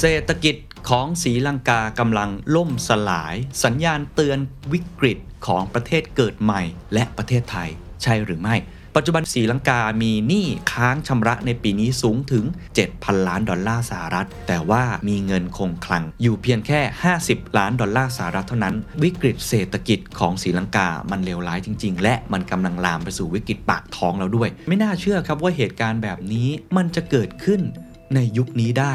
เศรษฐกิจของศรีลังกากำลังล่มสลาย สัญญาณเตือนวิกฤตของประเทศเกิดใหม่ และประเทศไทย ใช่หรือไม่ ปัจจุบันศรีลังกามีหนี้ค้างชำระในปีนี้สูงถึง 7,000 ล้านดอลลาร์สหรัฐ แต่ว่ามีเงินคงคลัง อยู่เพียงแค่ 50 ล้านดอลลาร์สหรัฐเท่านั้น วิกฤตเศรษฐกิจของศรีลังกามันเลวร้ายจริง ๆ และมันกำลังลามไปสู่วิกฤตปากท้องแล้วด้วย ไม่น่าเชื่อครับว่าเหตุการณ์แบบนี้มันจะเกิดขึ้นในยุคนี้ได้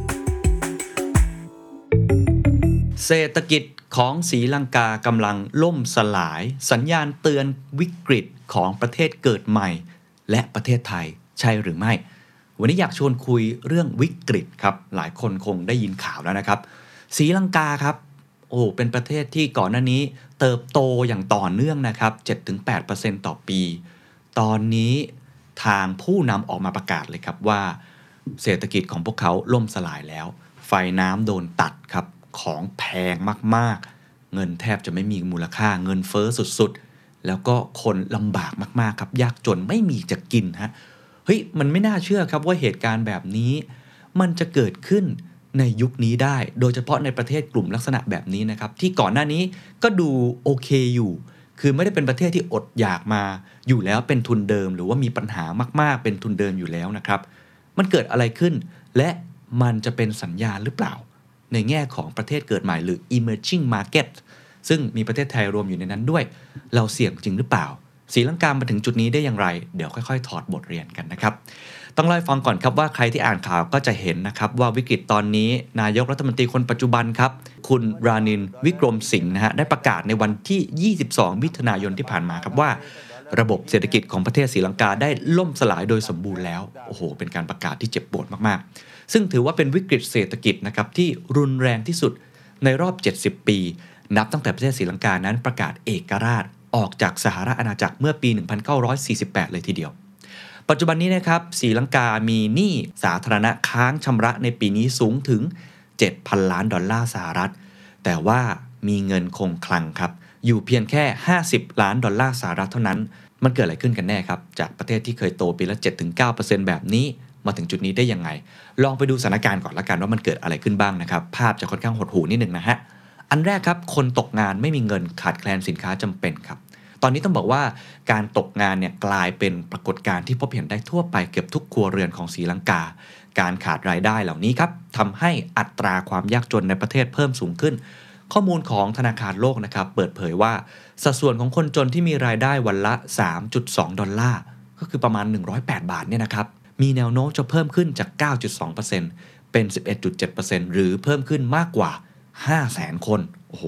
เศรษฐกิจของศรีลังกากำลังล่มสลาย สัญญาณเตือนวิกฤตของประเทศเกิดใหม่ และประเทศไทยใช่หรือไม่ วันนี้อยากชวนคุยเรื่องวิกฤตครับ หลายคนคงได้ยินข่าวแล้วนะครับศรีลังกาครับโอ้เป็นประเทศที่ก่อนหน้านี้เติบโตอย่างต่อเนื่องนะครับ 7-8%ต่อปี ตอนนี้ทางผู้นำออกมาประกาศเลยครับว่า เศรษฐกิจของพวกเขาล่มสลายแล้ว ไฟน้ำโดนตัดครับ ของแพงมากๆ เงินแทบจะไม่มีมูลค่าเงินเฟอ้อสุดๆ แล้วก็คนลำบากมากๆครับยากจนไม่มีจะกินฮะเฮ้ยมันไม่น่าเชื่อครับว่าเหตุการณ์แบบนี้ มันจะเกิดขึ้นในยุคนี้ได้ โดยเฉพาะในประเทศกลุ่มลักษณะแบบนี้นะครับที่ก่อนหน้านี้ก็ดูโอเคอยู่ คือไม่ได้เป็นประเทศที่อดอยากมาอยู่แล้วเป็นทุนเดิม หรือว่ามีปัญหามาก ๆ เป็นทุนเดิมอยู่แล้วนะครับ มันเกิดอะไรขึ้น และมันจะเป็นสัญญาณหรือเปล่า ในแง่ของประเทศเกิดใหม่หรือ emerging market ซึ่งมีประเทศไทยรวมอยู่ในนั้นด้วย เราเสี่ยงจริงหรือเปล่าศรีลังกามาถึงจุดนี้ได้อย่างไร เดี๋ยวค่อยๆ ถอดบทเรียนกันนะครับ ต้องเล่าให้ฟังก่อนครับว่าใครที่อ่านข่าวก็จะเห็นนะครับ ว่าวิกฤตตอนนี้นายกรัฐมนตรีคนปัจจุบันครับ คุณรานินวิกรมสิงห์นะฮะได้ประกาศในวันที่ 22 มิถุนายนที่ผ่านมาครับว่า ระบบเศรษฐกิจของประเทศศรีลังกาได้ล่มสลายโดยสมบูรณ์แล้ว โอ้โห เป็นการประกาศที่เจ็บปวดมากๆ ซึ่งถือว่าเป็นวิกฤตเศรษฐกิจนะครับที่รุนแรงที่สุดในรอบ 70 ปี นับตั้งแต่ประเทศศรีลังกานั้นประกาศเอกราชออกจากสหราชอาณาจักรเมื่อปี 1948 เลยทีเดียว ปัจจุบันนี้นะครับศรีลังกามีหนี้สาธารณะค้างชำระในปีนี้สูงถึง 7,000 ล้านดอลลาร์สหรัฐ แต่ว่ามีเงินคงคลังครับ อยู่เพียงแค่ 50 ล้านดอลลาร์สหรัฐเท่านั้น มันเกิดอะไรขึ้นกันแน่ครับ จากประเทศที่เคยโตปีละ 7-9%แบบนี้ มาถึงจุดนี้ได้ยังไง ลองไปดูสถานการณ์ก่อนละกันว่ามันเกิดอะไรขึ้นบ้างนะครับ ภาพจะค่อนข้างหดหูนิดหนึ่งนะฮะ อันแรกครับ คนตกงานไม่มีเงินขาดแคลนสินค้าจำเป็นครับ ตอนนี้ต้องบอกว่าการตกงานเนี่ยกลายเป็นปรากฏการณ์ที่พบเห็นได้ทั่วไปเกือบทุกครัวเรือนของศรีลังกา การขาดรายได้เหล่านี้ครับทำให้อัตราความยากจนในประเทศเพิ่มสูงขึ้นข้อมูลของธนาคารโลกนะครับเปิดเผยว่าสัดส่วนของคนจนที่มีรายได้วันละ 3.2 ดอลลาร์ ก็คือประมาณ 108 บาทเนี่ยนะครับ มีแนวโน้มจะเพิ่มขึ้นจาก 9.2%เป็น 11.7%หรือเพิ่มขึ้นมากกว่า 500,000 คน โอ้โห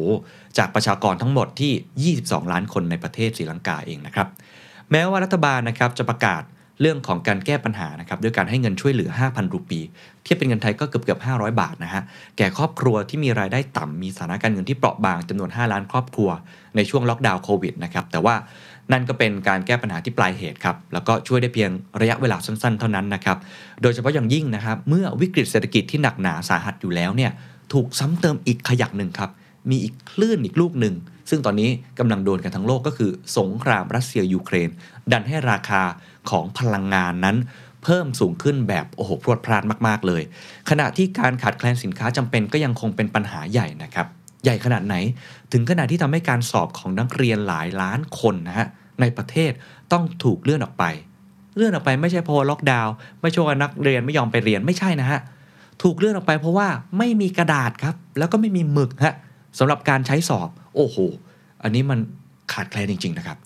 จากประชากรทั้งหมดที่ 22 ล้านคนในประเทศศรีลังกาเองนะครับ แม้ว่ารัฐบาลนะครับจะประกาศเรื่องของการแก้ปัญหานะครับด้วยการให้เงินช่วยเหลือ 5,000 รูปี เทียบเป็นเงินไทยก็เกือบเกือบ500 บาทนะฮะ แก่ครอบครัวที่มีรายได้ต่ำมีสถานการเงินที่เปราะบางจำนวน 5 ล้านครอบครัวในช่วงล็อกดาวน์โควิดนะครับ แต่ว่า นั่นก็เป็นการแก้ปัญหาที่ปลายเหตุครับ แล้วก็ช่วยได้เพียงระยะเวลาสั้นๆ เท่านั้นนะครับ โดยเฉพาะอย่างยิ่งนะครับ เมื่อวิกฤตเศรษฐกิจที่หนักหนาสาหัสอยู่แล้วเนี่ย ถูกซ้ำเติมอีกขยักหนึ่งครับ มีอีกคลื่นอีกลูกหนึ่ง ซึ่งตอนนี้กำลังโดนกันทั้งโลกก็คือ สงครามรัสเซียยูเครน ดันให้ราคาของพลังงานนั้น เพิ่มสูงขึ้นแบบโอ้โหพรวดพราดมาก ๆ เลย ขณะที่การขาดแคลนสินค้าจำเป็นก็ยังคงเป็นปัญหาใหญ่นะครับ ใหญ่ขนาดไหน ถึงขนาดที่ทำให้การสอบของนักเรียนหลายล้านคนนะฮะในประเทศต้องถูกเลื่อนออกไป เลื่อนออกไปไม่ใช่เพราะล็อกดาวน์ไม่ใช่ว่านักเรียนไม่ยอมไปเรียนไม่ใช่นะฮะถูกเลื่อนออกไปเพราะว่าไม่มีกระดาษครับ แล้วก็ไม่มีหมึกฮะสำหรับการใช้สอบโอ้โหอันนี้มันขาดแคลนจริง ๆ นะครับ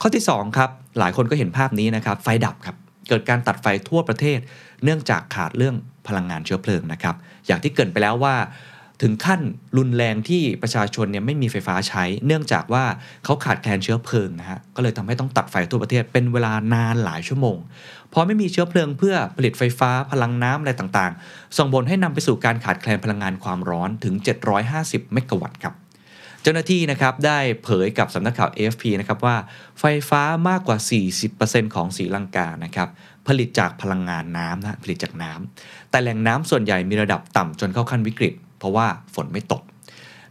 ข้อที่2ครับหลายคนก็เห็นภาพนี้นะครับ ไฟดับครับ เกิดการตัดไฟทั่วประเทศ เนื่องจากขาดเรื่องพลังงานเชื้อเพลิงนะครับ อย่างที่เกินไปแล้วว่า ถึงขั้นรุนแรงที่ประชาชนเนี่ยไม่มีไฟฟ้าใช้ เนื่องจากว่าเขาขาดแคลนเชื้อเพลิงนะฮะก็เลยทำให้ต้องตัดไฟทั่วประเทศเป็นเวลานานหลายชั่วโมงพอไม่มีเชื้อเพลิงเพื่อผลิตไฟฟ้าพลังน้ำอะไรต่างๆ ส่งผลให้นำไปสู่การขาดแคลนพลังงานความร้อนถึง 750 เมกะวัตต์ครับเจ้าหน้าที่นะครับได้เผยกับสำนักข่าว AFP นะครับว่าไฟฟ้ามากกว่า 40%ของศรีลังกานะครับผลิตจากพลังงานน้ำนะผลิตจากน้ำแต่แหล่งน้ำส่วนใหญ่มีระดับต่ำจนเข้าขั้นวิกฤต ราะว่าฝนไม่ตก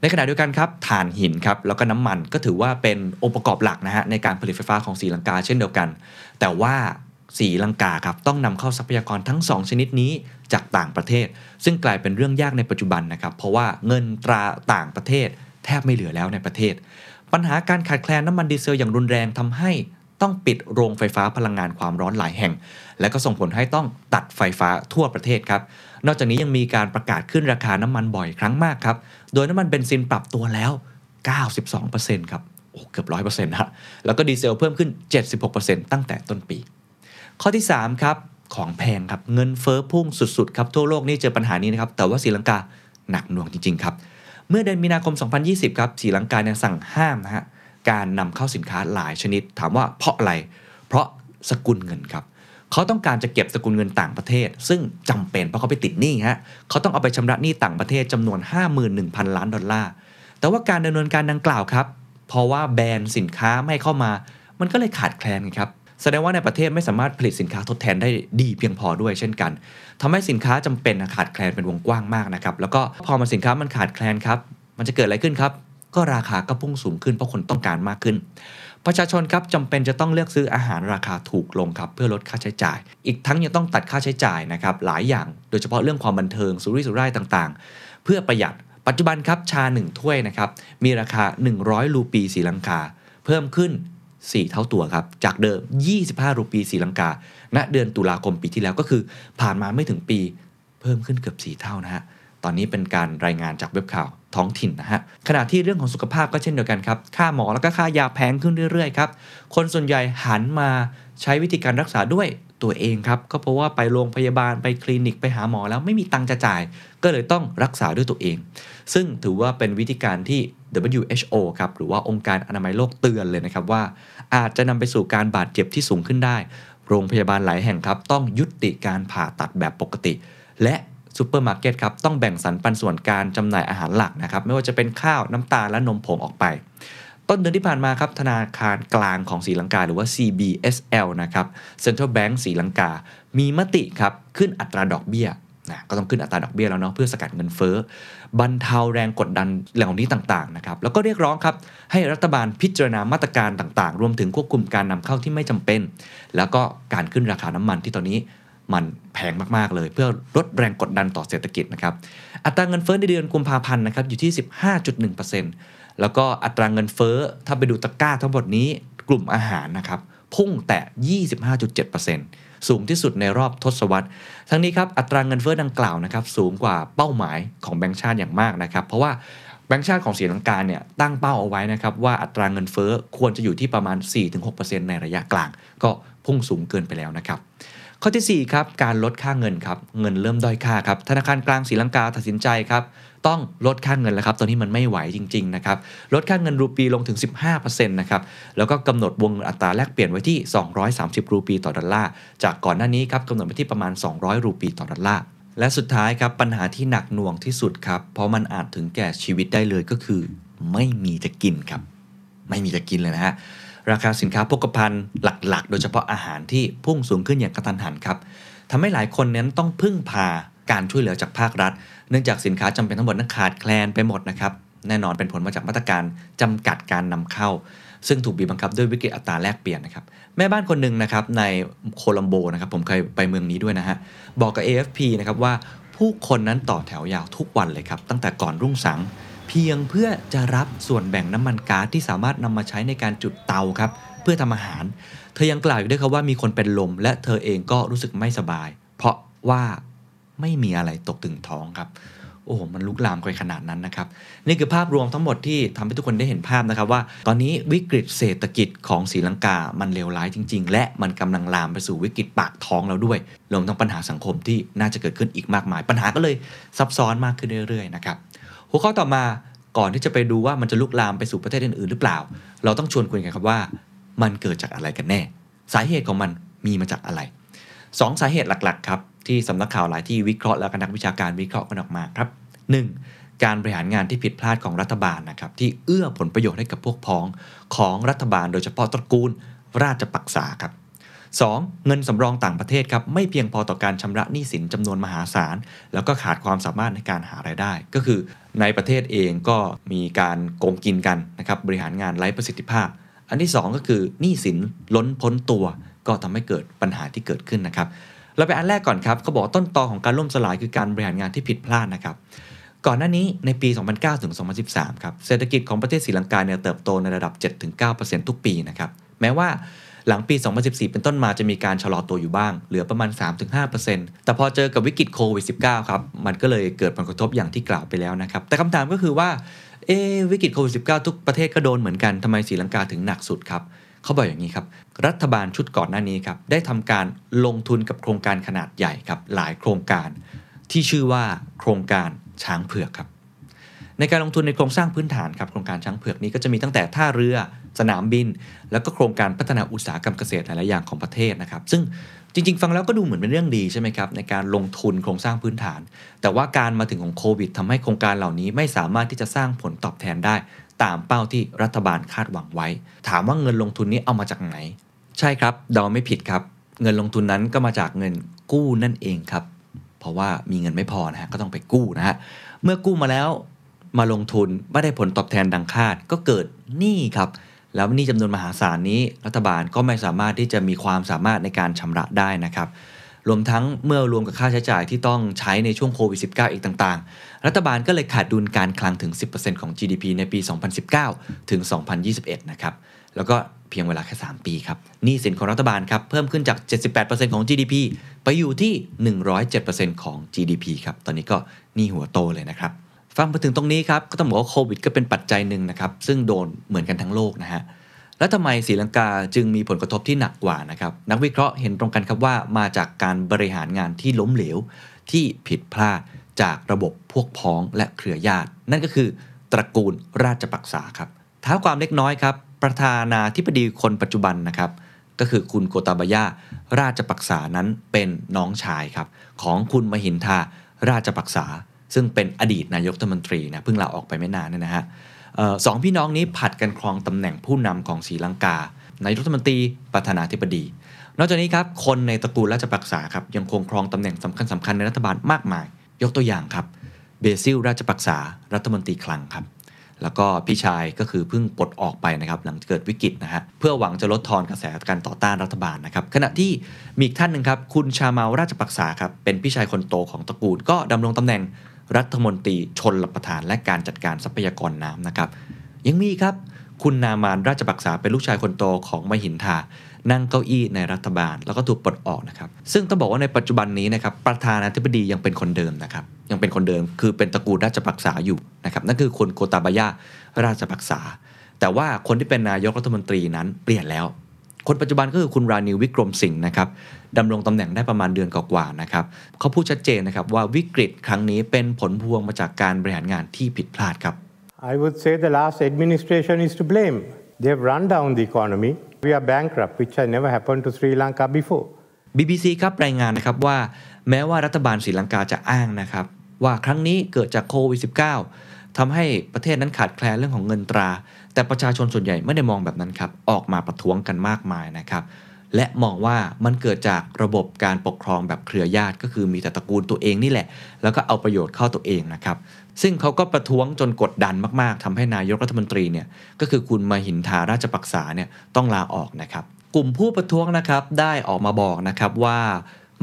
ในขณะเดียวกันครับถ่านหินครับแล้วก็น้ำมันก็ถือว่าเป็นองค์ประกอบหลักนะฮะในการผลิตไฟฟ้าของศรีลังกาเช่นเดียวกัน แต่ว่าศรีลังกาครับต้องนำเข้าทรัพยากรทั้ง 2 ชนิดนี้จากต่างประเทศ ซึ่งกลายเป็นเรื่องยากในปัจจุบันนะครับเพราะว่าเงินตราต่างประเทศ แทบไม่เหลือแล้วในประเทศ ปัญหาการขาดแคลนน้ำมันดีเซลอย่างรุนแรงทำให้ต้องปิดโรงไฟฟ้าพลังงานความร้อนหลายแห่ง และก็ส่งผลให้ต้องตัดไฟฟ้าทั่วประเทศครับ นอกจากนี้ยังมีการประกาศขึ้นราคาน้ำมันบ่อยครั้งมากครับ โดยน้ำมันเบนซินปรับตัวแล้ว 92%ครับ โอ้เกือบ 100%นะแล้วก็ดีเซลเพิ่มขึ้น 76%ตั้งแต่ต้นปี ข้อที่ 3 ครับ ของแพงครับ เงินเฟอ้อพุ่งสุดๆครับ ทั่วโลกนี่เจอปัญหานี้นะครับ แต่ว่าศรีลังกาหนักหน่วงจริงๆครับ เมื่อเดือนมีนาคม 2020 ครับศรีลังกาเนี่ยสั่งห้ามนะฮะการนำเข้าสินค้าหลายชนิด ถามว่าเพราะอะไร เพราะสกุลเงินครับ เขาต้องการจะเก็บสกุลเงินต่างประเทศ ซึ่งจำเป็นเพราะเขาไปติดหนี้ฮะเขาต้องเอาไปชำระหนี้ต่างประเทศจำนวน 51,000 ล้านดอลลาร์แต่ว่าการดำเนินการดังกล่าวครับ เพราะว่าแบรนด์สินค้าไม่เข้ามา มันก็เลยขาดแคลนครับแสดงว่าในประเทศไม่สามารถผลิตสินค้าทดแทนได้ดีเพียงพอด้วยเช่นกันทำให้สินค้าจำเป็นขาดแคลนเป็นวงกว้างมากนะครับแล้วก็พอมาสินค้ามันขาดแคลนครับมันจะเกิดอะไรขึ้นครับก็ราคาก็พุ่งสูงขึ้นเพราะคนต้องการมากขึ้น ประชาชนครับจำเป็นจะต้องเลือกซื้ออาหารราคาถูกลงครับเพื่อลดค่าใช้จ่าย อีกทั้งยังต้องตัดค่าใช้จ่ายนะครับหลายอย่าง โดยเฉพาะเรื่องความบันเทิงสุรุ่ยสุร่ายต่างๆ เพื่อประหยัดปัจจุบันครับชา 1 ถ้วยนะครับมีราคา 100 รูปีศรีลังกา เพิ่มขึ้น 4 เท่าตัวครับ จากเดิม 25 รูปีศรีลังกา ณเดือนตุลาคมปีที่แล้วก็คือ ผ่านมาไม่ถึงปี เพิ่มขึ้นเกือบ 4 เท่านะฮะตอนนี้เป็นการรายงานจากเว็บข่าว ท้องถิ่นนะฮะขณะที่เรื่องของสุขภาพก็เช่นเดียวกันครับ ค่าหมอแล้วก็ค่ายาแพงขึ้นเรื่อยๆครับ คนส่วนใหญ่หันมาใช้วิธีการรักษาด้วยตัวเองครับ ก็เพราะว่าไปโรงพยาบาลไปคลินิกไปหาหมอแล้วไม่มีตังค์จะจ่าย ก็เลยต้องรักษาด้วยตัวเอง ซึ่งถือว่าเป็นวิธีการที่ WHO ครับหรือว่าองค์การอนามัยโลกเตือนเลยนะครับว่า อาจจะนำไปสู่การบาดเจ็บที่สูงขึ้นได้ โรงพยาบาลหลายแห่งครับ ต้องยุติการผ่าตัดแบบปกติ และ ซูเปอร์มาร์เก็ตครับต้องแบ่งสรรปันส่วนการจำหน่ายอาหารหลักนะครับไม่ว่าจะเป็นข้าวน้ำตาลและนมผงออกไป ต้นเดือนที่ผ่านมาครับธนาคารกลางของศรีลังกาหรือว่า CBSL นะครับ Central Bank ศรีลังกา มีมติครับขึ้นอัตราดอกเบี้ยนะก็ต้องขึ้นอัตราดอกเบี้ยแล้วเนาะเพื่อสกัดเงินเฟ้อบรรเทาแรงกดดันเหล่านี้ต่างๆนะครับแล้วก็เรียกร้องครับให้รัฐบาลพิจารณามาตรการต่างๆ รวมถึงควบคุมการนำเข้าที่ไม่จำเป็น แล้วก็การขึ้นราคาน้ำมันที่ตอนนี้ มันแพงมาก ๆ เลย เพื่อลดแรงกดดันต่อเศรษฐกิจนะครับอัตราเงินเฟ้อในเดือนกุมภาพันธ์นะครับอยู่ที่ 15.1%แล้วก็อัตราเงินเฟ้อถ้าไปดูตะกร้าทั้งหมดนี้กลุ่มอาหารนะครับพุ่งแต่ 25.7%สูงที่สุดในรอบทศวรรษ ทั้งนี้ครับอัตราเงินเฟ้อดังกล่าวนะครับสูงกว่าเป้าหมายของแบงก์ชาติอย่างมากนะครับเพราะว่าแบงก์ชาติของศรีลังกาเนี่ยตั้งเป้าเอาไว้นะครับว่าอัตราเงินเฟ้อควรจะอยู่ที่ประมาณ 4-6%ในระยะกลาง ก็พุ่งสูงเกินไปแล้วนะครับ ข้อที่ 4 ครับ การลดค่าเงินครับ เงินเริ่มด้อยค่าครับ ธนาคารกลางศรีลังกาตัดสินใจครับ ต้องลดค่าเงินแล้วครับ ตอนนี้มันไม่ไหวจริงๆนะครับ ลดค่าเงินรูปีลงถึง 15%นะครับ แล้วก็กำหนดวงเงินอัตราแลกเปลี่ยนไว้ที่ 230 รูปีต่อดอลลาร์ จากก่อนหน้านี้ครับกำหนดไว้ที่ประมาณ 200 รูปีต่อดอลลาร์ และสุดท้ายครับปัญหาที่หนักหน่วงที่สุดครับ เพราะมันอาจถึงแก่ชีวิตได้เลยก็คือ ไม่มีจะกินครับ ไม่มีจะกินเลยนะฮะ ราคาสินค้าโภคภัณฑ์หลักๆ โดยเฉพาะอาหารที่พุ่งสูงขึ้นอย่างกระทันหันครับทำให้หลายคนนั้นต้องพึ่งพาการช่วยเหลือจากภาครัฐ เนื่องจากสินค้าจำเป็นทั้งหมดนั้นขาดแคลนไปหมดนะครับแน่นอนเป็นผลมาจากมาตรการจำกัดการนำเข้า ซึ่งถูกบีบบังคับด้วยวิกฤตอัตราแลกเปลี่ยนนะครับแม่บ้านคนหนึ่งนะครับในโคลัมโบนะครับผมเคยไปเมืองนี้ด้วยนะฮะบอกกับ AFP นะครับว่าผู้คนนั้นต่อแถวยาวทุกวันเลยครับตั้งแต่ก่อนรุ่งสาง เพียงเพื่อจะรับส่วนแบ่งน้ำมันก๊าซที่สามารถนำมาใช้ในการจุดเตาครับ เพื่อทำอาหาร เธอยังกล่าวอยู่ด้วยครับว่ามีคนเป็นลม และเธอเองก็รู้สึกไม่สบาย เพราะว่าไม่มีอะไรตกถึงท้องครับโอ้โห มันลุกลามไปขนาดนั้นนะครับ นี่คือภาพรวมทั้งหมดที่ทำให้ทุกคนได้เห็นภาพนะครับว่า ตอนนี้วิกฤตเศรษฐกิจของศรีลังกา มันเลวร้ายจริง ๆ และมันกำลังลามไปสู่วิกฤตปากท้องแล้วด้วย รวมทั้งปัญหาสังคมที่น่าจะเกิดขึ้นอีกมากมาย ปัญหาก็เลยซับซ้อนมากขึ้นเรื่อยๆนะครับ หัวข้อต่อมาก่อนที่จะไปดูว่ามันจะลุกลามไปสู่ประเทศอื่นๆหรือเปล่า เราต้องชวนคุยกันครับว่า มันเกิดจากอะไรกันแน่ สาเหตุของมันมีมาจากอะไรสองสาเหตุหลักๆครับที่สำนักข่าวหลายที่วิเคราะห์แล้วก็นักวิชาการวิเคราะห์กันออกมาครับ 1. การบริหารงานที่ผิดพลาดของรัฐบาลนะครับที่เอื้อผลประโยชน์ให้กับพวกพ้องของรัฐบาล โดยเฉพาะตระกูลราชปักษาครับ 2. เงินสำรองต่างประเทศครับไม่เพียงพอต่อการชำระหนี้สินจำนวนมหาศาล แล้วก็ขาดความสามารถในการหารายได้ ก็คือ ในประเทศเองก็มีการโกงกินกันนะครับบริหารงานไร้ประสิทธิภาพ อันที่ 2 ก็คือหนี้สินล้นพ้นตัว ก็ทำให้เกิดปัญหาที่เกิดขึ้นนะครับเราไปอันแรกก่อนครับเขาบอกต้นตอของการล่มสลายคือการบริหารงานที่ผิดพลาดนะครับก่อนหน้านี้ในปี 2009 ถึง 2013 ครับ เศรษฐกิจของประเทศศรีลังกาเนี่ยเติบโตในระดับ 7-9%ทุกปีนะครับ แม้ว่า หลังปี 2014 เป็นต้นมาจะมีการชะลอตัวอยู่บ้าง เหลือประมาณ 3-5%แต่พอเจอกับวิกฤตโควิด -19 ครับ มันก็เลยเกิดผลกระทบอย่างที่กล่าวไปแล้วนะครับ แต่คำถามก็คือว่า เอวิกฤตโควิด -19 ทุกประเทศก็โดนเหมือนกันทำไมศรีลังกาถึงหนักสุดครับเขาบอกอย่างนี้ครับ รัฐบาลชุดก่อนหน้านี้ครับ ได้ทำการลงทุนกับโครงการขนาดใหญ่ครับ หลายโครงการ ที่ชื่อว่าโครงการช้างเผือกครับ ในการลงทุนในโครงสร้างพื้นฐานครับ โครงการช้างเผือกนี้ก็จะมีตั้งแต่ท่าเรือ สนามบิน แล้วก็โครงการพัฒนาอุตสาหกรรมเกษตรหลาย ๆ อย่างของประเทศนะครับ ซึ่งจริง ๆ ฟังแล้วก็ดูเหมือนเป็นเรื่องดีใช่ไหมครับ ในการลงทุนโครงสร้างพื้นฐาน แต่ว่าการมาถึงของโควิดทำให้โครงการเหล่านี้ไม่สามารถที่จะสร้างผลตอบแทนได้ ตามเป้าที่รัฐบาลคาดหวังไว้ ถามว่าเงินลงทุนนี้เอามาจากไหน ใช่ครับเดาไม่ผิดครับ เงินลงทุนนั้นก็มาจากเงินกู้นั่นเองครับ เพราะว่ามีเงินไม่พอนะฮะก็ต้องไปกู้นะฮะเมื่อกู้มาแล้วมาลงทุนไม่ได้ผลตอบแทนดังคาดก็เกิดหนี้ครับ แล้วนี้จำนวนมหาศาลนี้รัฐบาลก็ไม่สามารถที่จะมีความสามารถในการชำระได้นะครับ รวมทั้งเมื่อรวมกับค่าใช้จ่ายที่ต้องใช้ในช่วงโควิด -19 อีกต่าง ๆ รัฐบาลก็เลยขาดดุลการคลังถึง 10%ของ GDP ในปี 2019 ถึง 2021 นะครับ แล้วก็เพียงเวลาแค่ 3 ปีครับหนี้สินของรัฐบาลครับเพิ่มขึ้นจาก 78%ของ GDP ไปอยู่ที่ 107%ของ GDP ครับ ตอนนี้ก็หนี้หัวโตเลยนะครับ ฟังมาถึงตรงนี้ครับก็ต้องบอกว่าโควิดก็เป็นปัจจัยหนึ่งนะครับซึ่งโดนเหมือนกันทั้งโลกนะฮะแล้วทำไมศรีลังกาจึงมีผลกระทบที่หนักกว่านะครับนักวิเคราะห์เห็นตรงกันครับว่ามาจากการบริหารงานที่ล้มเหลวที่ผิดพลาดจากระบบพวกพ้องและเครือญาติ นั่นก็คือ ตระกูลราชปักษาครับท้าความเล็กน้อยครับประธานาธิบดีคนปัจจุบันนะครับก็คือคุณโกตาบายาราชปักษานั้นเป็นน้องชายครับของคุณมหินทาราชปักษา ซึ่งเป็นอดีตนายกรัฐมนตรีนะเพิ่งลาออกไปไม่นานเนยนะฮะออสองพี่น้องนี้ผัดกันครองตำแหน่งผู้นำของศรีลังกานายกรัฐมนตรีประธานาธิบดี นอกจากนี้ครับคนในตระกูลราชปักษาครับยังคงครองตำแหน่งสำคัญสำคัญในรัฐบาลมากมาย ยกตัวอย่างครับเบซิลราชปักษารัฐมนตรีคลังครับแล้วก็พี่ชายก็คือเพิ่งปลดออกไปนะครับหลังเกิดวิกฤตนะฮะเพื่อหวังจะลดทอนกระแสการต่อต้านรัฐบาลนะครับขณะที่มีอีกท่านหนึ่งครับคุณชาเมาราชปักษาครับเป็นพี่ชายคนโตของตระกูลก็ดำรงตำแหน่ง รัฐมนตรีชนรประทานและการจัดการทรัพยากรน้ำนะครับ ยังมีครับคุณนามานราชปักษาเป็นลูกชายคนโตของมหินทา นั่งเก้าอี้ในรัฐบาล แล้วก็ถูกปลดออกนะครับ ซึ่งต้องบอกว่าในปัจจุบันนี้นะครับประธานาธิบดียังเป็นคนเดิมนะครับ ยังเป็นคนเดิมคือเป็นตระกูลราชปักษาอยู่นะครับนั่นคือคุณโกตาบายาราชปักษา แต่ว่าคนที่เป็นนายกรัฐมนตรีนั้นเปลี่ยนแล้ว คนปัจจุบันก็คือคุณรานิววิกรมสิงห์นะครับดำรงตำแหน่งได้ประมาณเดือนกว่าๆนะครับเขาพูดชัดเจนนะครับว่าวิกฤตครั้งนี้เป็นผลพวงมาจากการบริหารงานที่ผิดพลาดครับ I would say the last administration is to blame. They have run down the economy. We are bankrupt, which had never happened to Sri Lanka before. BBC ครับรายงานนะครับว่าแม้ว่ารัฐบาลศรีลังกาจะอ้างนะครับว่าครั้งนี้เกิดจากโควิด -19 ทำให้ประเทศนั้นขาดแคลนเรื่องของเงินตรา แต่ประชาชนส่วนใหญ่ไม่ได้มองแบบนั้นครับ ออกมาประท้วงกันมากมายนะครับ และมองว่ามันเกิดจากระบบการปกครองแบบเครือญาติ ก็คือมีแต่ตระกูลตัวเองนี่แหละ แล้วก็เอาประโยชน์เข้าตัวเองนะครับ ซึ่งเขาก็ประท้วงจนกดดันมากๆทำให้นายกรัฐมนตรีเนี่ย ก็คือคุณมหินทาราชปักษาเนี่ยต้องลาออกนะครับ กลุ่มผู้ประท้วงนะครับได้ออกมาบอกนะครับว่า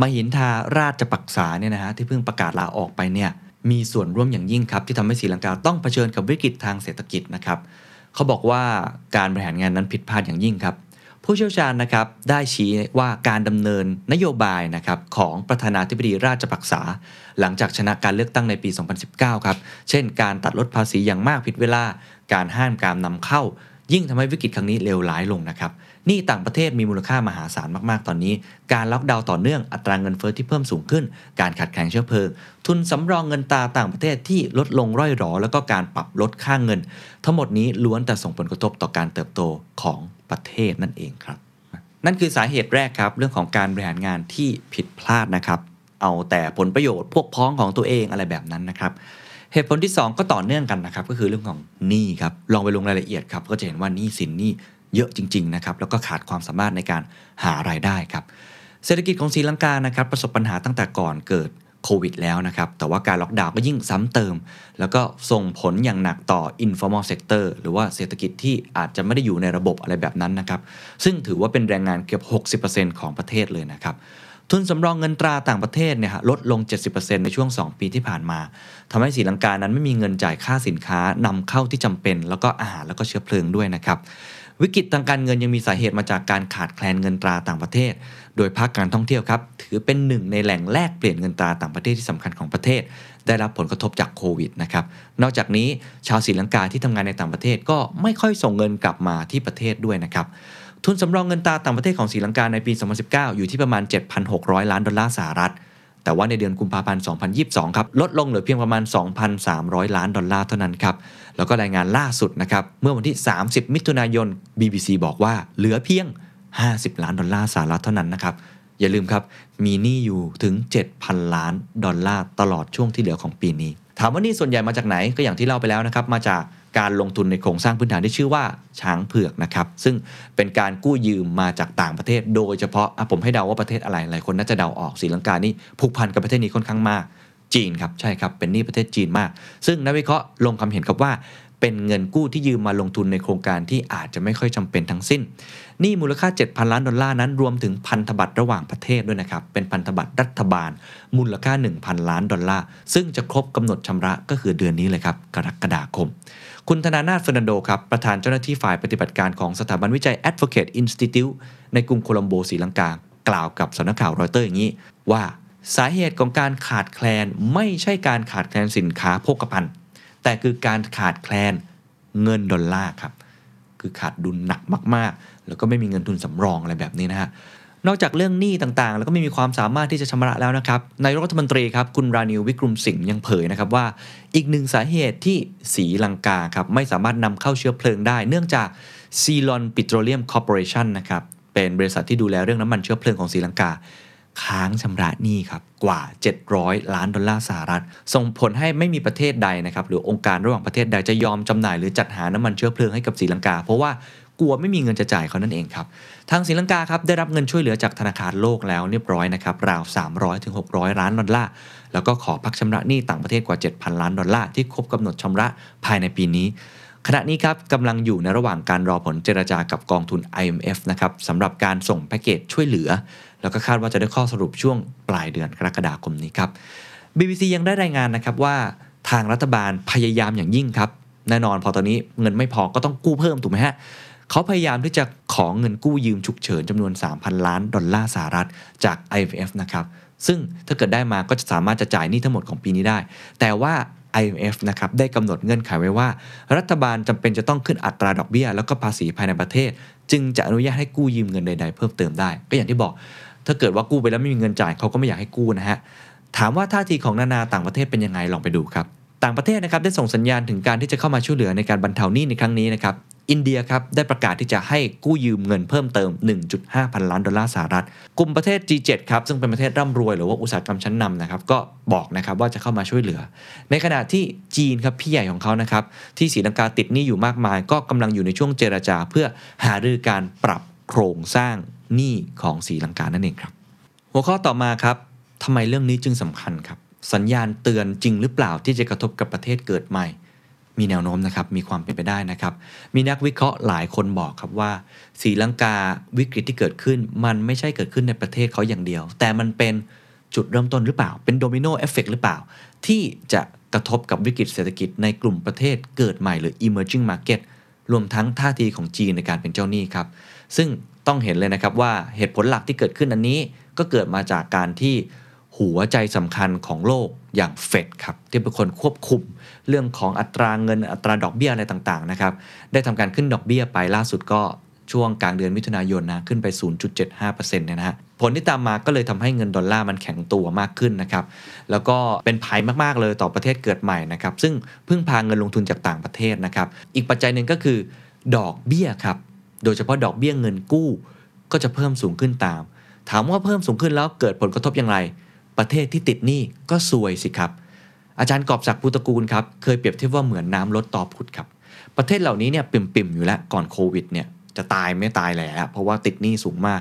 มหินทาราชปักษาเนี่ยนะฮะที่เพิ่งประกาศลาออกไปเนี่ยมีส่วนร่วมอย่างยิ่งครับที่ทำให้ศรีลังกาต้องเผชิญกับวิกฤตทางเศรษฐกิจนะครับ เขาบอกว่าการบริหารงานนั้นผิดพลาดอย่างยิ่งครับ ผู้เชี่ยวชาญนะครับได้ชี้ว่าการดำเนินนโยบายนะครับของประธานาธิบดีราชปักษา หลังจากชนะการเลือกตั้งในปี 2019 ครับ เช่น การตัดลดภาษีอย่างมากผิดเวลา การห้ามการนำเข้า ยิ่งทำให้วิกฤตครั้งนี้เลวร้ายลงนะครับ นี่ต่างประเทศมีมูลค่ามหาศาลมากๆ ตอนนี้ การล็อกดาวน์ต่อเนื่องอัตราเงินเฟ้อที่เพิ่มสูงขึ้น การขาดแคลนเชื้อเพลิง ทุนสำรองเงินตราต่างประเทศที่ลดลงร่อยหรอ แล้วก็การปรับลดค่างเงิน ทั้งหมดนี้ล้วนแต่ส่งผลกระทบต่อการเติบโตของประเทศนั่นเองครับ นั่นคือสาเหตุแรกครับ เรื่องของการบริหารงานที่ผิดพลาดนะครับ เอาแต่ผลประโยชน์พวกพ้องของตัวเองอะไรแบบนั้นนะครับเหตุผลที่ 2 ก็ต่อเนื่องกันนะครับ ก็คือเรื่องของหนี้ครับ ลองไปลงรายละเอียดครับ ก็จะเห็นว่าหนี้สินนี่ เยอะจริงๆนะครับแล้วก็ขาดความสามารถในการหารายได้ครับเศรษฐกิจของศรีลังกานะครับประสบปัญหาตั้งแต่ก่อนเกิดโควิดแล้วนะครับ แต่ว่าการล็อกดาวน์ก็ยิ่งซ้ำเติม แล้วก็ส่งผลอย่างหนักต่อ informal sector หรือว่าเศรษฐกิจที่อาจจะไม่ได้อยู่ในระบบอะไรแบบนั้นนะครับ ซึ่งถือว่าเป็นแรงงานเกือบ 60%ของประเทศเลยนะครับ ทุนสำรองเงินตราต่างประเทศเนี่ยฮะลดลง 70%ในช่วง 2 ปีที่ผ่านมาทำให้ศรีลังกานั้นไม่มีเงินจ่ายค่าสินค้านำเข้าที่จำเป็น แล้วก็อาหารแล้วก็เชื้อเพลิงด้วยนะครับ วิกฤตทางการเงินยังมีสาเหตุมาจากการขาดแคลนเงินตราต่างประเทศ โดยภาคการท่องเที่ยวครับ ถือเป็นหนึ่งในแหล่งแลกเปลี่ยนเงินตราต่างประเทศที่สำคัญของประเทศ ได้รับผลกระทบจากโควิดนะครับ นอกจากนี้ชาวศรีลังกาที่ทำงานในต่างประเทศก็ไม่ค่อยส่งเงินกลับมาที่ประเทศด้วยนะครับทุนสำรองเงินตราต่างประเทศของศรีลังกาในปี 2019 อยู่ที่ประมาณ 7,600 ล้านดอลลาร์สหรัฐ แต่ว่าในเดือนกุมภาพันธ์ 2022 ครับ ลดลงเหลือเพียงประมาณ 2,300 ล้านดอลลาร์เท่านั้นครับ แล้วก็รายงานล่าสุดนะครับ เมื่อวันที่ 30 มิถุนายน BBC บอกว่าเหลือเพียง 50 ล้านดอลลาร์สหรัฐเท่านั้นนะครับ อย่าลืมครับ มีหนี้อยู่ถึง 7,000 ล้านดอลลาร์ตลอดช่วงที่เหลือของปีนี้ ถามว่านี่ส่วนใหญ่มาจากไหนก็อย่างที่เล่าไปแล้วนะครับ มาจากการลงทุนในโครงสร้างพื้นฐานที่ชื่อว่าช้างเผือกนะครับ ซึ่งเป็นการกู้ยืมมาจากต่างประเทศ โดยเฉพาะะผมให้เดาว่าประเทศอะไรหลายคนน่าจะเดาออกศรีลังกานี่ผูกพันกับประเทศนี้ค่อนข้างมาก จีนครับใช่ครับเป็นหนี้ประเทศจีนมาก ซึ่งนักวิเคราะห์ลงความเห็นครับว่า เป็นเงินกู้ที่ยืมมาลงทุนในโครงการที่อาจจะไม่ค่อยจำเป็นทั้งสิ้นหนี้มูลค่า 7,000 ล้านดอลลาร์นั้นรวมถึงพันธบัตรระหว่างประเทศด้วยนะครับเป็นพันธบัตรรัฐบาล มูลค่า 1,000 ล้านดอลลาร์ซึ่งจะครบกำหนดชำระก็คือเดือนนี้เลยครับกรกฎาคม คุณธนานาถเฟอร์นันโดครับประธานเจ้าหน้าที่ฝ่ายปฏิบัติการของสถาบันวิจัย Advocate Institute ในกรุงโคลัมโบศรีลังกากล่าวกับสำนักข่าวรอยเตอร์อย่างนี้ว่า สาเหตุของการขาดแคลนไม่ใช่การขาดแคลนสินค้าโภคภัณฑ์แต่คือการขาดแคลนเงินดอลลาร์ครับ คือขาดดุลหนักมากๆ แล้วก็ไม่มีเงินทุนสำรองอะไรแบบนี้นะฮะนอกจากเรื่องหนี้ต่างๆ แล้วก็ไม่มีความสามารถที่จะชำระแล้วนะครับนายกรัฐมนตรีครับคุณรานิล วิกรมสิงเหยังเผยนะครับว่า อีกหนึ่งสาเหตุที่ศรีลังกาครับไม่สามารถนำเข้าเชื้อเพลิงได้ เนื่องจากซีลอนปิโตรเลียมคอร์ปอเรชันนะครับเป็นบริษัทที่ดูแลเรื่องน้ำมันเชื้อเพลิงของศรีลังกา ค้างชำระหนี้ครับกว่า 700 ล้านดอลลาร์สหรัฐ ส่งผลให้ไม่มีประเทศใดนะครับหรือองค์การระหว่างประเทศใดจะยอมจำหน่ายหรือจัดหาน้ำมันเชื้อเพลิงให้กับศรีลังกา เพราะว่ากลัวไม่มีเงินจะจ่ายเขานั่นเองครับ ทางศรีลังกาครับได้รับเงินช่วยเหลือจากธนาคารโลกแล้วเรียบร้อยนะครับราว 300ถึง600ล้านดอลลาร์แล้วก็ขอพักชำระหนี้ต่างประเทศกว่า 7,000 ล้านดอลลาร์ที่ครบกำหนดชำระภายในปีนี้ ขณะนี้ครับกำลังอยู่ในระหว่างการรอผลเจรจากับกองทุน IMF นะครับสำหรับการส่งแพ็กเกจช่วยเหลือ แล้วก็คาดว่าจะได้ข้อสรุปช่วงปลายเดือนกรกฎาคมนี้ครับ BBC ยังได้รายงานนะครับว่าทางรัฐบาลพยายามอย่างยิ่งครับ แน่นอนพอตอนนี้เงินไม่พอก็ต้องกู้เพิ่มถูกไหมฮะเขาพยายามที่จะขอเงินกู้ยืมฉุกเฉินจำนวน 3,000 ล้านดอลลาร์สหรัฐจาก IMF นะครับซึ่งถ้าเกิดได้มาก็จะสามารถจะจ่ายหนี้ทั้งหมดของปีนี้ได้ แต่ว่า IMF นะครับได้กำหนดเงื่อนไขไว้ว่า รัฐบาลจำเป็นจะต้องขึ้นอัตราดอกเบี้ย แล้วก็ภาษีภายในประเทศ จึงจะอนุญาตให้กู้ยืมเงินใด ๆ เพิ่มเติมได้ ก็อย่างที่บอก ถ้าเกิดว่ากู้ไปแล้วไม่มีเงินจ่ายเขาก็ไม่อยากให้กู้นะฮะถามว่าท่าทีของนานาต่างประเทศเป็นยังไงลองไปดูครับต่างประเทศนะครับได้ส่งสัญญาณถึงการที่จะเข้ามาช่วยเหลือในการบรรเทาหนี้ในครั้งนี้นะครับ อินเดียครับได้ประกาศที่จะให้กู้ยืมเงินเพิ่มเติม 1.5 พันล้านดอลลาร์สหรัฐ กลุ่มประเทศ G7 ครับซึ่งเป็นประเทศร่ำรวยหรือว่าอุตสาหกรรมชั้นนำนะครับก็บอกนะครับว่าจะเข้ามาช่วยเหลือ ในขณะที่จีนครับพี่ใหญ่ของเขานะครับที่ศรีลังกาติดหนี้อยู่มากมาย ก็กำลังอยู่ในช่วงเจรจา เพื่อหารือการปรับโครงสร้างหนี้ของศรีลังกานั่นเองครับ หัวข้อต่อมาครับทำไมเรื่องนี้จึงสำคัญครับสัญญาณเตือนจริงหรือเปล่าที่จะกระทบกับประเทศเกิดใหม่ มีแนวโน้มนะครับมีความเป็นไปได้นะครับ มีนักวิเคราะห์หลายคนบอกครับว่าศรีลังกาวิกฤตที่เกิดขึ้น มันไม่ใช่เกิดขึ้นในประเทศเขาอย่างเดียว แต่มันเป็นจุดเริ่มต้นหรือเปล่า เป็น domino effect หรือเปล่า ที่จะกระทบกับวิกฤตเศรษฐกิจในกลุ่มประเทศเกิดใหม่หรือ emerging market รวมทั้งท่าทีของจีนในการเป็นเจ้าหนี้ครับ ซึ่งต้องเห็นเลยนะครับว่าเหตุผลหลักที่เกิดขึ้นอันนี้ ก็เกิดมาจากการที่หัวใจสำคัญของโลกอย่างเฟดครับที่เป็นคนควบคุม เรื่องของอัตราเงินอัตราดอกเบี้ยอะไรต่างๆนะครับได้ทำการขึ้นดอกเบี้ยไปล่าสุดก็ช่วงกลางเดือนมิถุนายนนะขึ้นไป 0.75%เนี่ยนะฮะผลที่ตามมาก็เลยทำให้เงินดอลลาร์มันแข็งตัวมากขึ้นนะครับ แล้วก็เป็นภัยมากๆเลยต่อประเทศเกิดใหม่นะครับ ซึ่งพึ่งพาเงินลงทุนจากต่างประเทศนะครับ อีกปัจจัยหนึ่งก็คือ ดอกเบี้ยครับ โดยเฉพาะดอกเบี้ยเงินกู้ ก็จะเพิ่มสูงขึ้นตาม ถามว่าเพิ่มสูงขึ้นแล้วเกิดผลกระทบอย่างไร ประเทศที่ติดหนี้ก็ซวยสิครับ อาจารย์กอบศักดิ์ภูตระกูลครับเคยเปรียบเทียบว่าเหมือนน้ำลดต่อผุดครับ ประเทศเหล่านี้เนี่ยปิ่มๆอยู่แล้วก่อนโควิดเนี่ยจะตายไม่ตายแหละเพราะว่าติดหนี้สูงมาก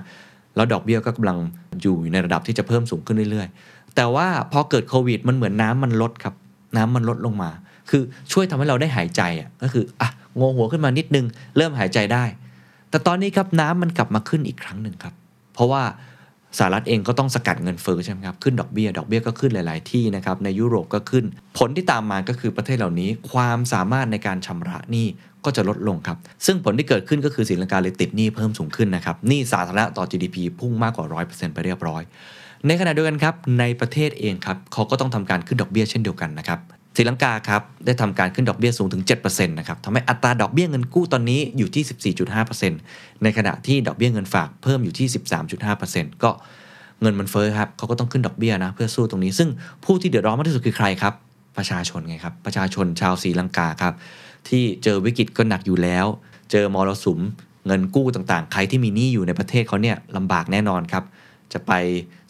แล้วดอกเบี้ยก็กำลังอยู่ในระดับที่จะเพิ่มสูงขึ้นเรื่อยๆ แต่ว่าพอเกิดโควิดมันเหมือนน้ำมันลดครับ น้ำมันลดลงมา คือช่วยทำให้เราได้หายใจอะก็คืออะงงหัวขึ้นมานิดนึง เริ่มหายใจได้ แต่ตอนนี้ครับน้ำมันกลับมาขึ้นอีกครั้งหนึ่งครับ เพราะว่า สหรัฐเองก็ต้องสกัดเงินเฟ้อใช่ไหมครับ ขึ้นดอกเบี้ย ดอกเบี้ยก็ขึ้นหลาย ๆ ที่นะครับ ในยุโรปก็ขึ้น ผลที่ตามมาก็คือประเทศเหล่านี้ ความสามารถในการชำระหนี้ก็จะลดลงครับ ซึ่งผลที่เกิดขึ้นก็คือศรีลังกาเลยติดหนี้เพิ่มสูงขึ้นนะครับ หนี้สาธารณะต่อ GDP พุ่งมากกว่า 100%ไปเรียบร้อย ในขณะเดียวกันครับ ในประเทศเองครับเขาก็ต้องทำการขึ้นดอกเบี้ยเช่นเดียวกันนะครับ รีลังกาครับได้ทำการขึ้นดอกเบี้ยสูงถึง7%นะครับทำให้อัตราดอกเบี้ยเงินกู้ตอนนี้อยู่ที่ 14.5%ในขณะที่ดอกเบี้ยเงินฝากเพิ่มอยู่ที่ 13.5%ก็เงินมันเฟ้อครับเขาก็ต้องขึ้นดอกเบี้ยนะเพื่อสู้ตรงนี้ ซึ่งผู้ที่เดือดร้อนมากที่สุดคือใครครับ ประชาชนไงครับ ประชาชนชาวศรีลังกาครับ ที่เจอวิกฤตก็หนักอยู่แล้ว เจอมรสุมเงินกู้ต่างๆ ใครที่มีหนี้อยู่ในประเทศเขาเนี่ยลำบากแน่นอนครับ จะไป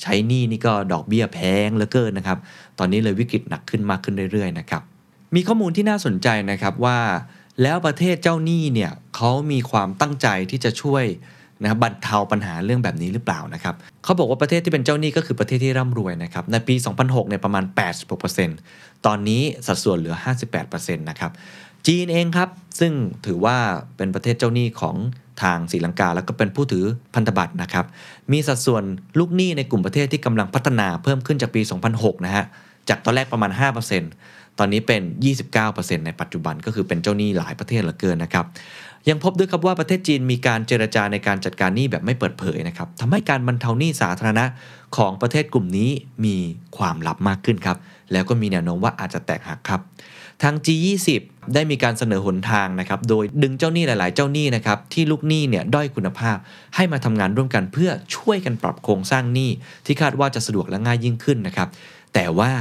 ใช้หนี้นี่ก็ดอกเบี้ยแพงเหลือเกินนะครับ ตอนนี้เลยวิกฤตหนักขึ้นมากขึ้นเรื่อยๆนะครับมีข้อมูลที่น่าสนใจนะครับว่า แล้วประเทศเจ้าหนี้เนี่ยเขามีความตั้งใจที่จะช่วยนะครับบรรเทาปัญหาเรื่องแบบนี้หรือเปล่านะครับเขาบอกว่าประเทศที่เป็นเจ้าหนี้ก็คือประเทศที่ร่ำรวยนะครับในปี 2006เนี่ยประมาณ 86%ตอนนี้สัดส่วนเหลือ 58%นะครับจีนเองครับ ซึ่งถือว่าเป็นประเทศเจ้าหนี้ของทางศรีลังกา แล้วก็เป็นผู้ถือพันธบัตรนะครับมีสัดส่วนลูกหนี้ในกลุ่มประเทศที่กำลังพัฒนาเพิ่มขึ้นจากปี 2006 นะฮะ จากตอนแรกประมาณ 5%ตอนนี้เป็น 29%ในปัจจุบันก็คือเป็นเจ้าหนี้หลายประเทศเหลือเกินนะครับ ยังพบด้วยครับว่าประเทศจีนมีการเจรจาในการจัดการหนี้แบบไม่เปิดเผยนะครับทำให้การบรรเทาหนี้สาธารณะของประเทศกลุ่มนี้มีความลับมากขึ้นครับ แล้วก็มีแนวโน้มว่าอาจจะแตกหักครับ ทาง G20 ได้มีการเสนอหนทางนะครับ โดยดึงเจ้าหนี้หลาย ๆ เจ้าหนี้นะครับที่ลูกหนี้เนี่ยด้อยคุณภาพ ให้มาทำงานร่วมกันเพื่อช่วยกันปรับโครงสร้างหนี้ที่คาดว่าจะสะดวกและง่ายยิ่งขึ้นนะครับ แต่ว่า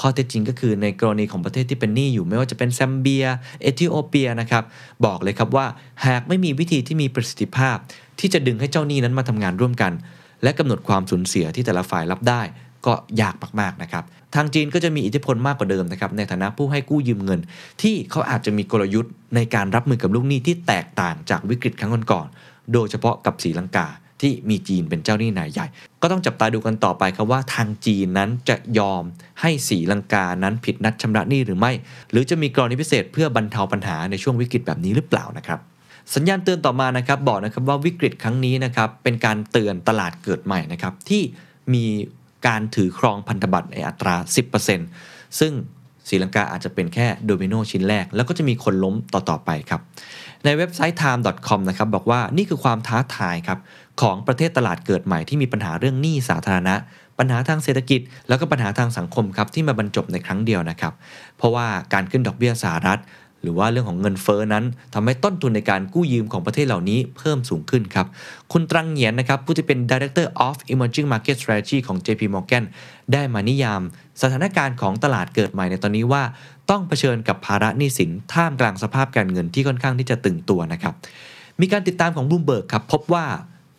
ข้อเท็จจริงก็คือในกรณีของประเทศที่เป็นหนี้อยู่ไม่ว่าจะเป็นแซมเบีย เอธิโอเปียนะครับบอกเลยครับว่าหากไม่มีวิธีที่มีประสิทธิภาพ ที่จะดึงให้เจ้าหนี้นั้นมาทำงานร่วมกัน และกำหนดความสูญเสียที่แต่ละฝ่ายรับได้ ก็ยากมากๆนะครับทางจีนก็จะมีอิทธิพลมากกว่าเดิมนะครับในฐานะผู้ให้กู้ยืมเงิน ที่เขาอาจจะมีกลยุทธ์ในการรับมือกับลูกหนี้ที่แตกต่างจากวิกฤตครั้งก่อนๆโดยเฉพาะกับศรีลังกา ที่มีจีนเป็นเจ้าหนี้นายใหญ่ ก็ต้องจับตาดูกันต่อไปครับว่าทางจีนนั้นจะยอมให้ศรีลังกานั้นผิดนัดชำระหนี้หรือไม่ หรือจะมีกรณีพิเศษเพื่อบรรเทาปัญหาในช่วงวิกฤตแบบนี้หรือเปล่านะครับสัญญาณเตือนต่อมานะครับบอกนะครับว่าวิกฤตครั้งนี้นะครับเป็นการเตือนตลาดเกิดใหม่นะครับที่มีการถือครองพันธบัตรในอัตรา 10%ซึ่งศรีลังกาอาจจะเป็นแค่โดมิโนชิ้นแรก แล้วก็จะมีคนล้มต่อ ๆ ไปครับ ในเว็บไซต์ time.com นะครับบอกว่านี่คือความท้าทายครับ ของประเทศตลาดเกิดใหม่ที่มีปัญหาเรื่องหนี้สาธารณะ ปัญหาทางเศรษฐกิจ แล้วก็ปัญหาทางสังคมครับที่มาบรรจบในครั้งเดียวนะครับ เพราะว่าการขึ้นดอกเบี้ยสหรัฐ หรือว่าเรื่องของเงินเฟอ้อนั้นทำให้ต้นทุนในการกู้ยืมของประเทศเหล่านี้เพิ่มสูงขึ้นครับ คุณตรังเหงียนนะครับผู้ที่เป็น Director of Emerging Market Strategy ของ JP Morgan ได้มานิยาม สถานการณ์ของตลาดเกิดใหม่ในตอนนี้ว่า ต้องเผชิญกับภาระหนี้สินท่ามกลางสภาพการเงินที่ค่อนข้างที่จะตึงตัวนะครับมีการติดตามของบ o ูมเบิร์กครับพบว่า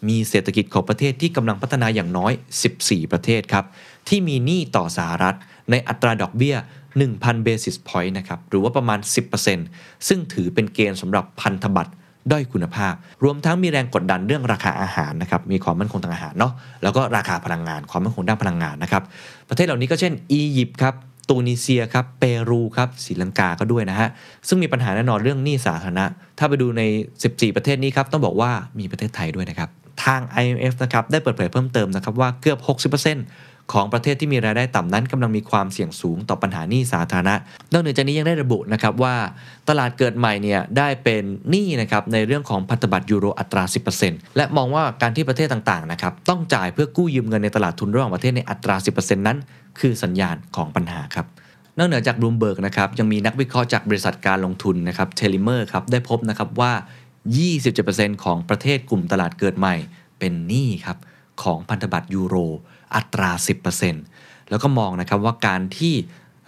มีเศรษฐกิจของประเทศที่กำลังพัฒนาอย่างน้อย 14 ประเทศครับ ที่มีหนี้ต่อสหรัฐ ในอัตราดอกเบี้ย 1,000 basis point นะครับ หรือว่าประมาณ 10%ซึ่งถือเป็นเกณฑ์สำหรับพันธบัตรด้อยคุณภาพ รวมทั้งมีแรงกดดันเรื่องราคาอาหารนะครับ มีความมั่นคงทางอาหารเนาะ แล้วก็ราคาพลังงาน ความมั่นคงด้านพลังงานนะครับ ประเทศเหล่านี้ก็เช่น อียิปต์ครับ ตูนิเซียครับ เปรูครับศรีลังกาก็ด้วยนะฮะ ซึ่งมีปัญหาแน่นอนเรื่องหนี้สาธารณะ ถ้าไปดูใน 14 ประเทศนี้ครับ ต้องบอกว่ามีประเทศไทยด้วยนะครับาง IMF นะครับได้เปิดเผยเพิ่มเติมนะครับว่าเกือบ 60%ของประเทศที่มีรายได้ต่ำนั้นกำลังมีความเสี่ยงสูงต่อปัญหาหนี้สาธารณะ นอกเหนือจากนี้ยังได้ระบุนะครับว่าตลาดเกิดใหม่เนี่ยได้เป็นหนี้นะครับในเรื่องของพันธบัตรยูโรอัตรา 10%และมองว่าการที่ประเทศต่างๆนะครับต้องจ่ายเพื่อกู้ยืมเงินในตลาดทุนระหว่างประเทศในอัตรา 10%นั้น คือสัญญาณของปัญหาครับนอกเหนือจากบลูมเบิร์กนะครับยังมีนักวิเคราะห์จากบริษัทการลงทุนนะครับเทลิเมอร์ครับได้พบนะครับว่า 27%ของประเทศกลุ่มตลาดเกิดใหม่ เป็นหนี้ครับของพันธบัตรยูโรอัตรา 10%แล้วก็มองนะครับว่าการที่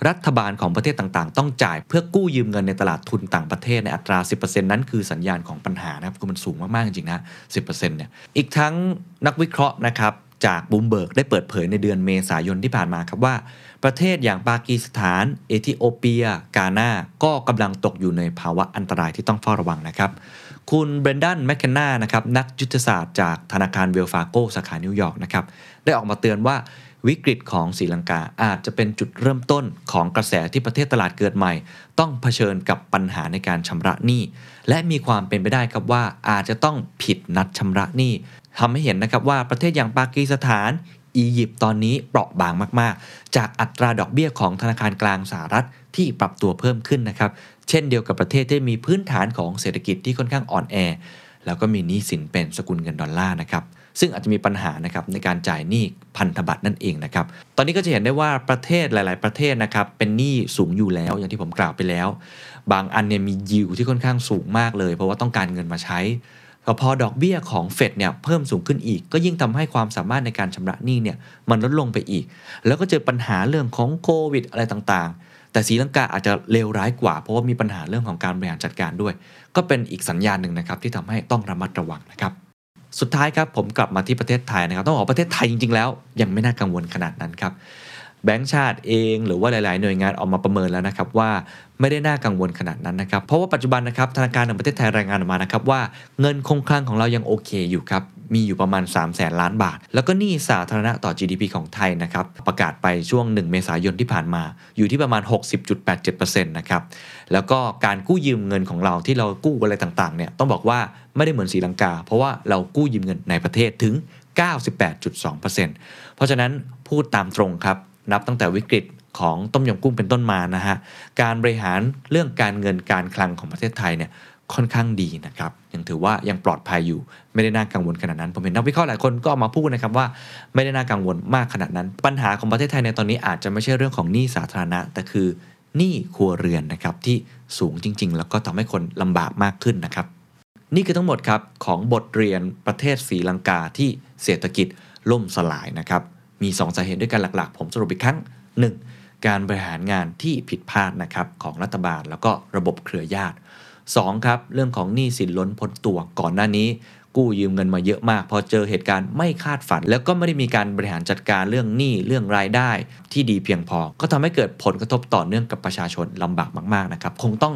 รัฐบาลของประเทศต่างๆ ต้องจ่ายเพื่อกู้ยืมเงินในตลาดทุนต่างประเทศในอัตรา 10%นั้นคือสัญญาณของปัญหานะครับคือมันสูงมาก ๆ จริงๆนะ 10%เนี่ยอีกทั้งนักวิเคราะห์นะครับจากบลูมเบิร์กได้เปิดเผยในเดือนเมษายนที่ผ่านมาครับว่า ประเทศอย่างปากีสถาน เอธิโอเปีย กาหน้าก็กำลังตกอยู่ในภาวะอันตรายที่ต้องเฝ้าระวังนะครับ คุณเบรนดันแมคเคนนานะครับนักยุทธศาสตร์จากธนาคารเวลส์ฟาร์โกสาขานิวยอร์กนะครับได้ออกมาเตือนว่าวิกฤตของศรีลังกาอาจจะเป็นจุดเริ่มต้นของกระแสที่ประเทศตลาดเกิดใหม่ ต้องเผชิญกับปัญหาในการชำระหนี้ และมีความเป็นไปได้ครับว่าอาจจะต้องผิดนัดชำระหนี้ทำให้เห็นนะครับว่าประเทศอย่างปากีสถานอียิปต์ตอนนี้เปราะบางมาก ๆ จากอัตราดอกเบี้ยของธนาคารกลางสหรัฐที่ปรับตัวเพิ่มขึ้นนะครับ เช่นเดียวกับประเทศที่มีพื้นฐานของเศรษฐกิจที่ค่อนข้างอ่อนแอ แล้วก็มีหนี้สินเป็นสกุลเงินดอลลาร์นะครับซึ่งอาจจะมีปัญหานะครับในการจ่ายหนี้พันธบัตรนั่นเองนะครับ ตอนนี้ก็จะเห็นได้ว่าประเทศหลาย ๆ ประเทศนะครับเป็นหนี้สูงอยู่แล้วอย่างที่ผมกล่าวไปแล้ว บางอันเนี่ยมียิวที่ค่อนข้างสูงมากเลย เพราะว่าต้องการเงินมาใช้พอดอกเบี้ยของเฟดเนี่ยเพิ่มสูงขึ้นอีก ก็ยิ่งทำให้ความสามารถในการชำระหนี้เนี่ยมันลดลงไปอีก แล้วก็เจอปัญหาเรื่องของโควิดอะไรต่าง ๆ แต่ศรีลังกาอาจจะเลวร้ายกว่า เพราะว่ามีปัญหาเรื่องของการบริหารจัดการด้วย ก็เป็นอีกสัญญาณหนึ่งนะครับที่ทำให้ต้องระมัดระวังนะครับสุดท้ายครับผมกลับมาที่ประเทศไทยนะครับ ต้องบอกประเทศไทยจริงๆ แล้วยังไม่น่ากังวลขนาดนั้นครับแบงก์ชาติเองหรือว่าหลาย ๆ หน่วยงานออกมาประเมินแล้วนะครับว่าไม่ได้น่ากังวลขนาดนั้นนะครับ เพราะว่าปัจจุบันนะครับธนาคารแห่งประเทศไทยรายงานออกมานะครับว่าเงินคงคลังของเรายังโอเคอยู่ครับ มีอยู่ประมาณ 3 0 0แสนล้านบาท แล้วก็หนี้สาธารณะต่อ GDP ของไทยนะครับ ประกาศไปช่วง 1 เมษายนที่ผ่านมา อยู่ที่ประมาณ 60.87%นะครับ แล้วก็การกู้ยืมเงินของเราที่เรากู้อะไรต่างๆ เนี่ยต้องบอกว่าไม่ได้เหมือนศรีลังกา เพราะว่าเรากู้ยืมเงินในประเทศถึง 98.2%เพราะฉะนั้นพูดตามตรงครับ นับตั้งแต่วิกฤตของต้มยำกุ้งเป็นต้นมานะฮะ การบริหารเรื่องการเงินการคลังของประเทศไทยเนี่ย ค่อนข้างดีนะครับยังถือว่ายังปลอดภัยอยู่ไม่ได้น่ากังวลขนาดนั้น ผมเห็นนักวิเคราะห์หลายคนก็ออกมาพูดนะครับว่าไม่ได้น่ากังวลมากขนาดนั้น ปัญหาของประเทศไทยในตอนนี้อาจจะไม่ใช่เรื่องของหนี้สาธารณะ แต่คือหนี้ครัวเรือนนะครับที่สูงจริง ๆ แล้วก็ทำให้คนลำบากมากขึ้นนะครับ นี่คือทั้งหมดครับของบทเรียนประเทศศรีลังกาที่เศรษฐกิจล่มสลายนะครับมี 2 สาเหตุด้วยกันหลักๆ ผมสรุปอีกครั้ง 1. การบริหารงานที่ผิดพลาดนะครับของรัฐบาลแล้วก็ระบบเครือญาติ 2. ครับเรื่องของหนี้สินล้นพ้นตัวก่อนหน้านี้ กู้ยืมเงินมาเยอะมาก พอเจอเหตุการณ์ไม่คาดฝัน แล้วก็ไม่ได้มีการบริหารจัดการเรื่องหนี้เรื่องรายได้ ที่ดีเพียงพอ ก็ทำให้เกิดผลกระทบต่อเนื่องกับประชาชนลำบากมากๆนะครับคงต้อง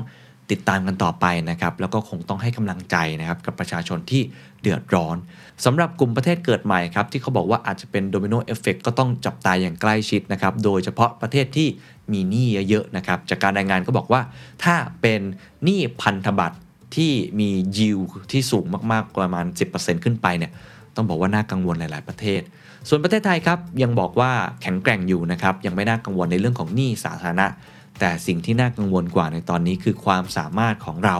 ติดตามกันต่อไปนะครับแล้วก็คงต้องให้กำลังใจนะครับกับประชาชนที่เดือดร้อน สำหรับกลุ่มประเทศเกิดใหม่ครับที่เขาบอกว่าอาจจะเป็น domino effect ก็ต้องจับตาอย่างใกล้ชิดนะครับโดยเฉพาะประเทศที่มีหนี้เยอะๆนะครับจากการรายงานก็บอกว่า ถ้าเป็นหนี้พันธบัตรที่มียิวที่สูงมากๆประมาณ 10%ขึ้นไปเนี่ยต้องบอกว่าน่ากังวลหลาย ๆประเทศ ส่วนประเทศไทยครับยังบอกว่าแข็งแกร่งอยู่นะครับยังไม่น่ากังวลในเรื่องของหนี้สาธารณะ แต่สิ่งที่น่ากังวลกว่าในตอนนี้คือความสามารถของเรา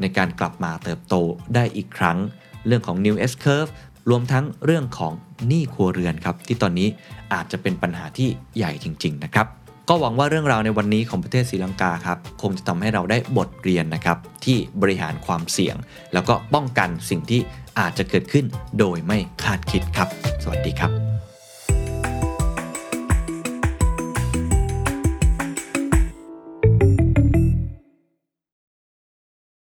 ในการกลับมาเติบโตได้อีกครั้ง เรื่องของ New S Curve รวมทั้งเรื่องของหนี้ครัวเรือนครับ ที่ตอนนี้อาจจะเป็นปัญหาที่ใหญ่จริง ๆ นะครับ ก็หวังว่าเรื่องราวในวันนี้ของประเทศศรีลังกาครับ คงจะทำให้เราได้บทเรียนนะครับ ที่บริหารความเสี่ยง แล้วก็ป้องกันสิ่งที่อาจจะเกิดขึ้นโดยไม่คาดคิดครับ สวัสดีครับ